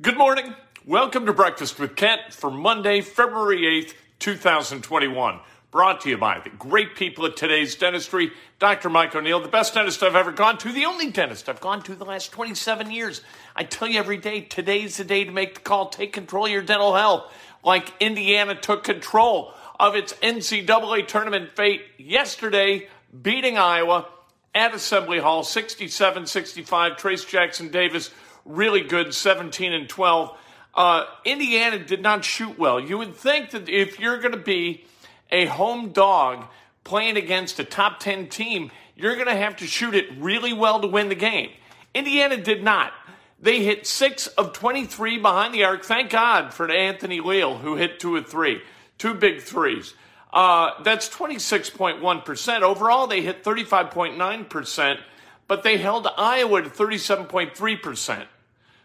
Good morning. Welcome to Breakfast with Kent for Monday, February 8th, 2021. Brought to you by the great people at today's dentistry, Dr. Mike O'Neill, the best dentist I've ever gone to, the only dentist I've gone to the last 27 years. I tell you every day, today's the day to make the call. Take control of your dental health, like Indiana took control of its NCAA tournament fate yesterday, beating Iowa at Assembly Hall 67 65. Trayce Jackson Davis really good, 17 and 12. Uh, Indiana did not shoot well. You would think that if you're going to be a home dog playing against a top 10 team, you're going to have to shoot it really well to win the game. Indiana did not. They hit six of 23 behind the arc. Thank God for Anthony Leal, who hit two of three, two big threes. Uh, that's 26.1%. Overall, they hit 35.9%, but they held Iowa to 37.3%.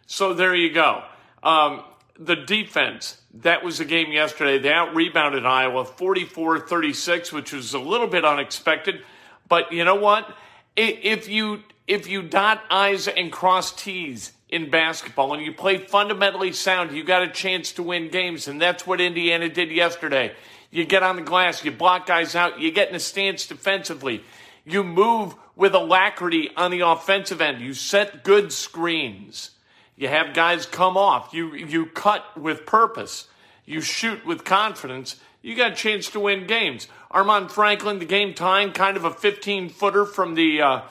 So there you go. Um, the defense, that was the game yesterday. They out rebounded Iowa 44 36, which was a little bit unexpected. But you know what? If you if you dot I's and cross T's in basketball and you play fundamentally sound, you got a chance to win games. And that's what Indiana did yesterday. You get on the glass, you block guys out, you get in a stance defensively, you move with alacrity on the offensive end, you set good screens. You have guys come off. You you cut with purpose. You shoot with confidence. You got a chance to win games. Armaan Franklin, the game tying, kind of a 15 footer from the uh,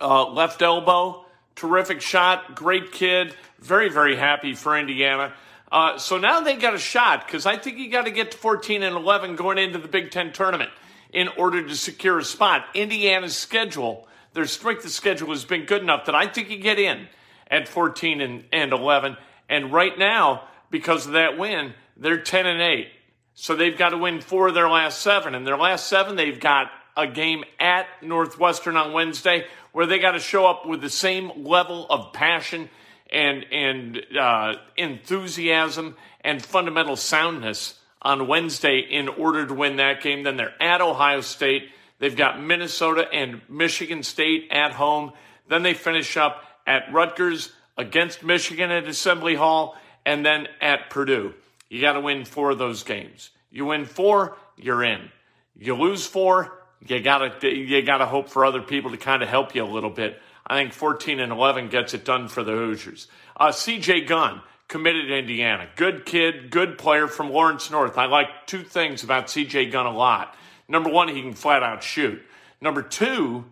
uh, left elbow. Terrific shot. Great kid. Very, very happy for Indiana. Uh, so now they got a shot because I think you got to get to 14 and 11 going into the Big Ten tournament in order to secure a spot. Indiana's schedule, their strength of schedule has been good enough that I think you get in at 14 and, and 11. And right now, because of that win, they're 10 and 8. So they've got to win four of their last seven. And their last seven, they've got a game at Northwestern on Wednesday where they got to show up with the same level of passion and, and uh, enthusiasm and fundamental soundness on Wednesday in order to win that game. Then they're at Ohio State. They've got Minnesota and Michigan State at home. Then they finish up at Rutgers, against Michigan at Assembly Hall, and then at Purdue. You got to win four of those games. You win four, you're in. You lose four, you got to you got to hope for other people to kind of help you a little bit. I think 14 and 11 gets it done for the Hoosiers. Uh, CJ Gunn committed to Indiana. Good kid, good player from Lawrence North. I like two things about CJ Gunn a lot. Number one, he can flat out shoot. Number two,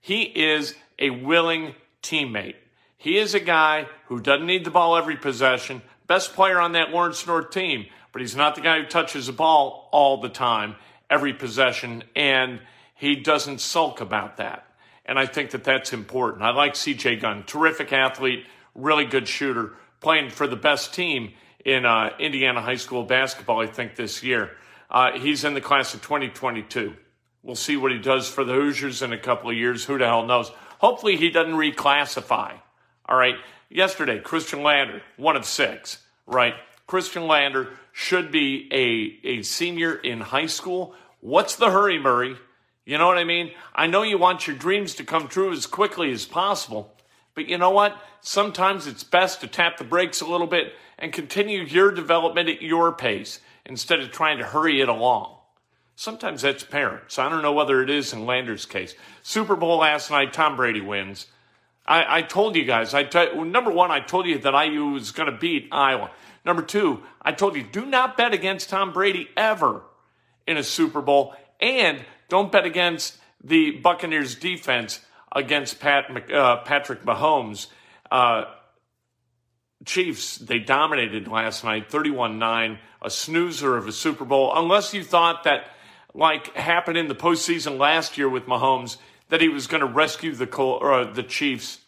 he is a willing teammate. He is a guy who doesn't need the ball every possession, best player on that Lawrence North team, but he's not the guy who touches the ball all the time, every possession, and he doesn't sulk about that. And I think that that's important. I like CJ Gunn, terrific athlete, really good shooter, playing for the best team in uh, Indiana high school basketball, I think, this year. Uh, he's in the class of 2022. We'll see what he does for the Hoosiers in a couple of years. Who the hell knows? Hopefully, he doesn't reclassify. All right. yesterday, Khristian Lander, one of six, right? Khristian Lander should be a, a senior in high school. What's the hurry, Murray? You know what I mean? I know you want your dreams to come true as quickly as possible, but you know what? Sometimes it's best to tap the brakes a little bit and continue your development at your pace instead of trying to hurry it along. Sometimes that's parents. I don't know whether it is in Lander's case. Super Bowl last night, Tom Brady wins. I, I told you guys, I t- number one, I told you that IU was going to beat Iowa. Number two, I told you do not bet against Tom Brady ever in a Super Bowl, and don't bet against the Buccaneers defense against Pat, uh, Patrick Mahomes. Uh, Chiefs, they dominated last night, 31 9, a snoozer of a Super Bowl. Unless you thought that, like happened in the postseason last year with Mahomes, that he was going to rescue the, uh, the Chiefs,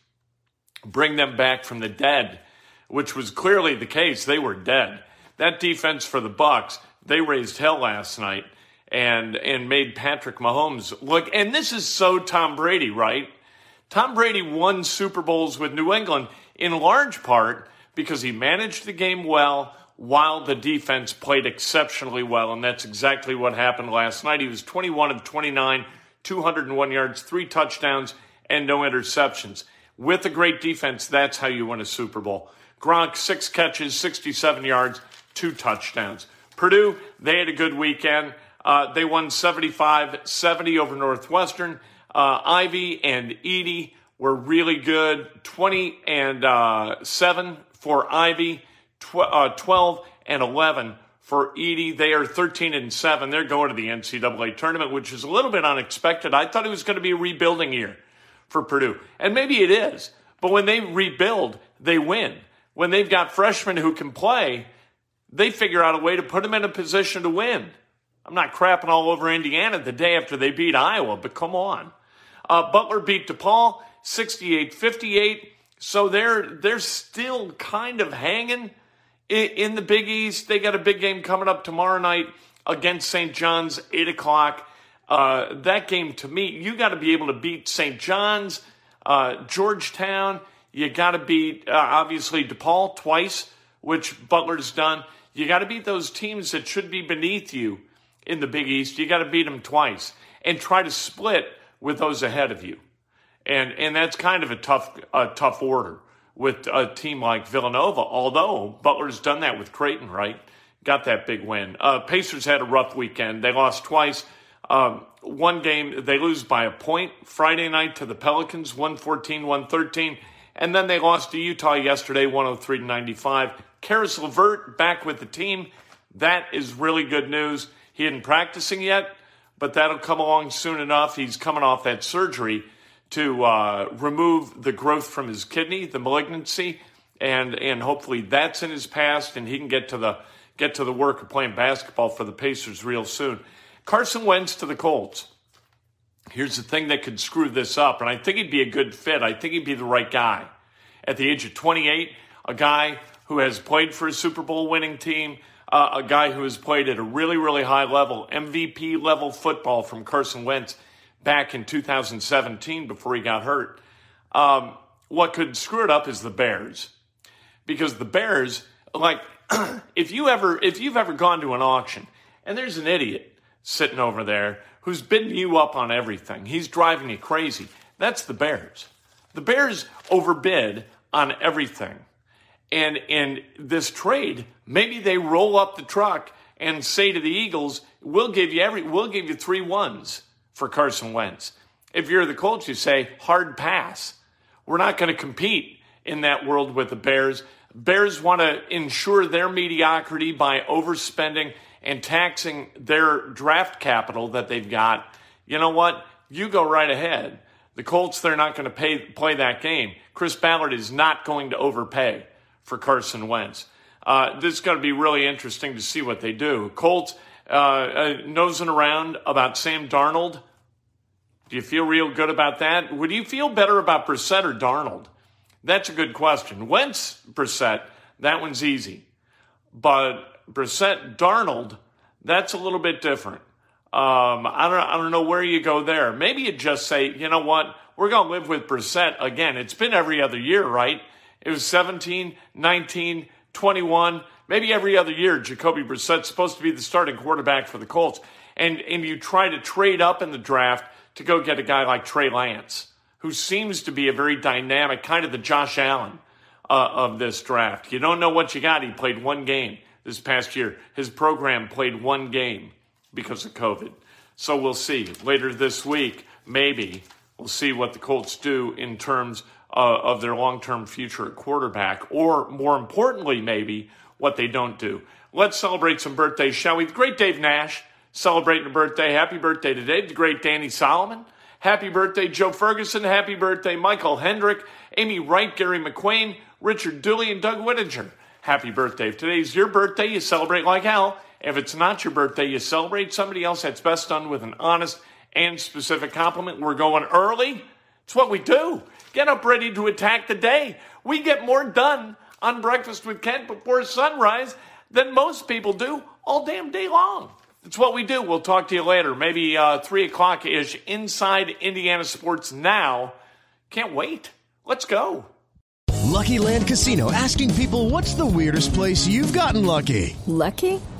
bring them back from the dead, which was clearly the case. They were dead. That defense for the Bucs, they raised hell last night and and made Patrick Mahomes look. And this is so Tom Brady, right? Tom Brady won Super Bowls with New England in large part because he managed the game well while the defense played exceptionally well. And that's exactly what happened last night. He was 21 of 29, 201 yards, three touchdowns, and no interceptions. With a great defense, that's how you win a Super Bowl. Gronk, six catches, 67 yards, two touchdowns. Purdue, they had a good weekend. Uh, they won 75 70 over Northwestern. Uh, Ivey and Edey were really good 20 and uh, 7 for Ivey, tw- uh, 12 and 11 for Edey. They are 13 and 7. They're going to the NCAA tournament, which is a little bit unexpected. I thought it was going to be a rebuilding year for Purdue. And maybe it is. But when they rebuild, they win. When they've got freshmen who can play, they figure out a way to put them in a position to win. I'm not crapping all over Indiana the day after they beat Iowa, but come on. Uh, Butler beat DePaul 68 58. So they're they're still kind of hanging in, the Big East. They got a big game coming up tomorrow night against St. John's, eight o'clock. Uh, that game to me, you got to be able to beat St. John's, uh, Georgetown. You got to beat uh, obviously DePaul twice, which Butler's done. You got to beat those teams that should be beneath you in the Big East. You got to beat them twice and try to split with those ahead of you and and that's kind of a tough a tough order with a team like Villanova. Although Butler's done that with Creighton, right? Got that big win. Uh, Pacers had a rough weekend. They lost twice. Um, one game they lose by a point Friday night to the Pelicans, 114, 113. And then they lost to Utah yesterday, 103 to 95. Caris LeVert back with the team. That is really good news. He isn't practicing yet, but that'll come along soon enough. He's coming off that surgery to uh, remove the growth from his kidney, the malignancy, and and hopefully that's in his past, and he can get to the get to the work of playing basketball for the Pacers real soon. Carson Wentz to the Colts. Here's the thing that could screw this up, and I think he'd be a good fit. I think he'd be the right guy. At the age of 28, a guy who has played for a Super Bowl winning team, uh, a guy who has played at a really, really high level, MVP level football from Carson Wentz back in 2017 before he got hurt. Um, what could screw it up is the Bears, because the Bears, like, if you ever if you've ever gone to an auction and there's an idiot sitting over there who's bidding you up on everything, he's driving you crazy. That's the Bears. The Bears overbid on everything. And in this trade, maybe they roll up the truck and say to the Eagles, "We'll give you every, we'll give you three ones for Carson Wentz. If you're the Colts, you say, hard pass. We're not going to compete in that world with the Bears. Bears want to ensure their mediocrity by overspending and taxing their draft capital that they've got. You know what? You go right ahead. The Colts, they're not going to pay, play that game. Chris Ballard is not going to overpay for Carson Wentz. Uh, this is going to be really interesting to see what they do. Colts, uh, uh, nosing around about Sam Darnold. Do you feel real good about that? Would you feel better about Brissett or Darnold? That's a good question. Wentz, Brissett, that one's easy. But Brissett, Darnold, that's a little bit different. Um, I don't, I don't know where you go there. Maybe you just say, you know what, we're going to live with Brissett again. It's been every other year, right? It was 17, 19, 21, maybe every other year. Jacoby Brissett's supposed to be the starting quarterback for the Colts. And, and you try to trade up in the draft to go get a guy like Trey Lance, who seems to be a very dynamic, kind of the Josh Allen uh, of this draft. You don't know what you got. He played one game this past year. His program played one game because of COVID. So we'll see. Later this week, maybe, we'll see what the Colts do in terms uh, of their long term future at quarterback, or more importantly, maybe what they don't do. Let's celebrate some birthdays, shall we? The great Dave Nash celebrating a birthday. Happy birthday today. The great Danny Solomon. Happy birthday, Joe Ferguson. Happy birthday, Michael Hendrick, Amy Wright, Gary McQueen, Richard Dooley, and Doug Whittinger. Happy birthday. If today's your birthday, you celebrate like hell. If it's not your birthday, you celebrate somebody else. That's best done with an honest and specific compliment. We're going early. It's what we do. Get up ready to attack the day. We get more done on Breakfast with Kent before sunrise than most people do all damn day long. It's what we do. We'll talk to you later. Maybe uh, 3 o'clock ish inside Indiana Sports Now. Can't wait. Let's go. Lucky Land Casino asking people what's the weirdest place you've gotten lucky? Lucky?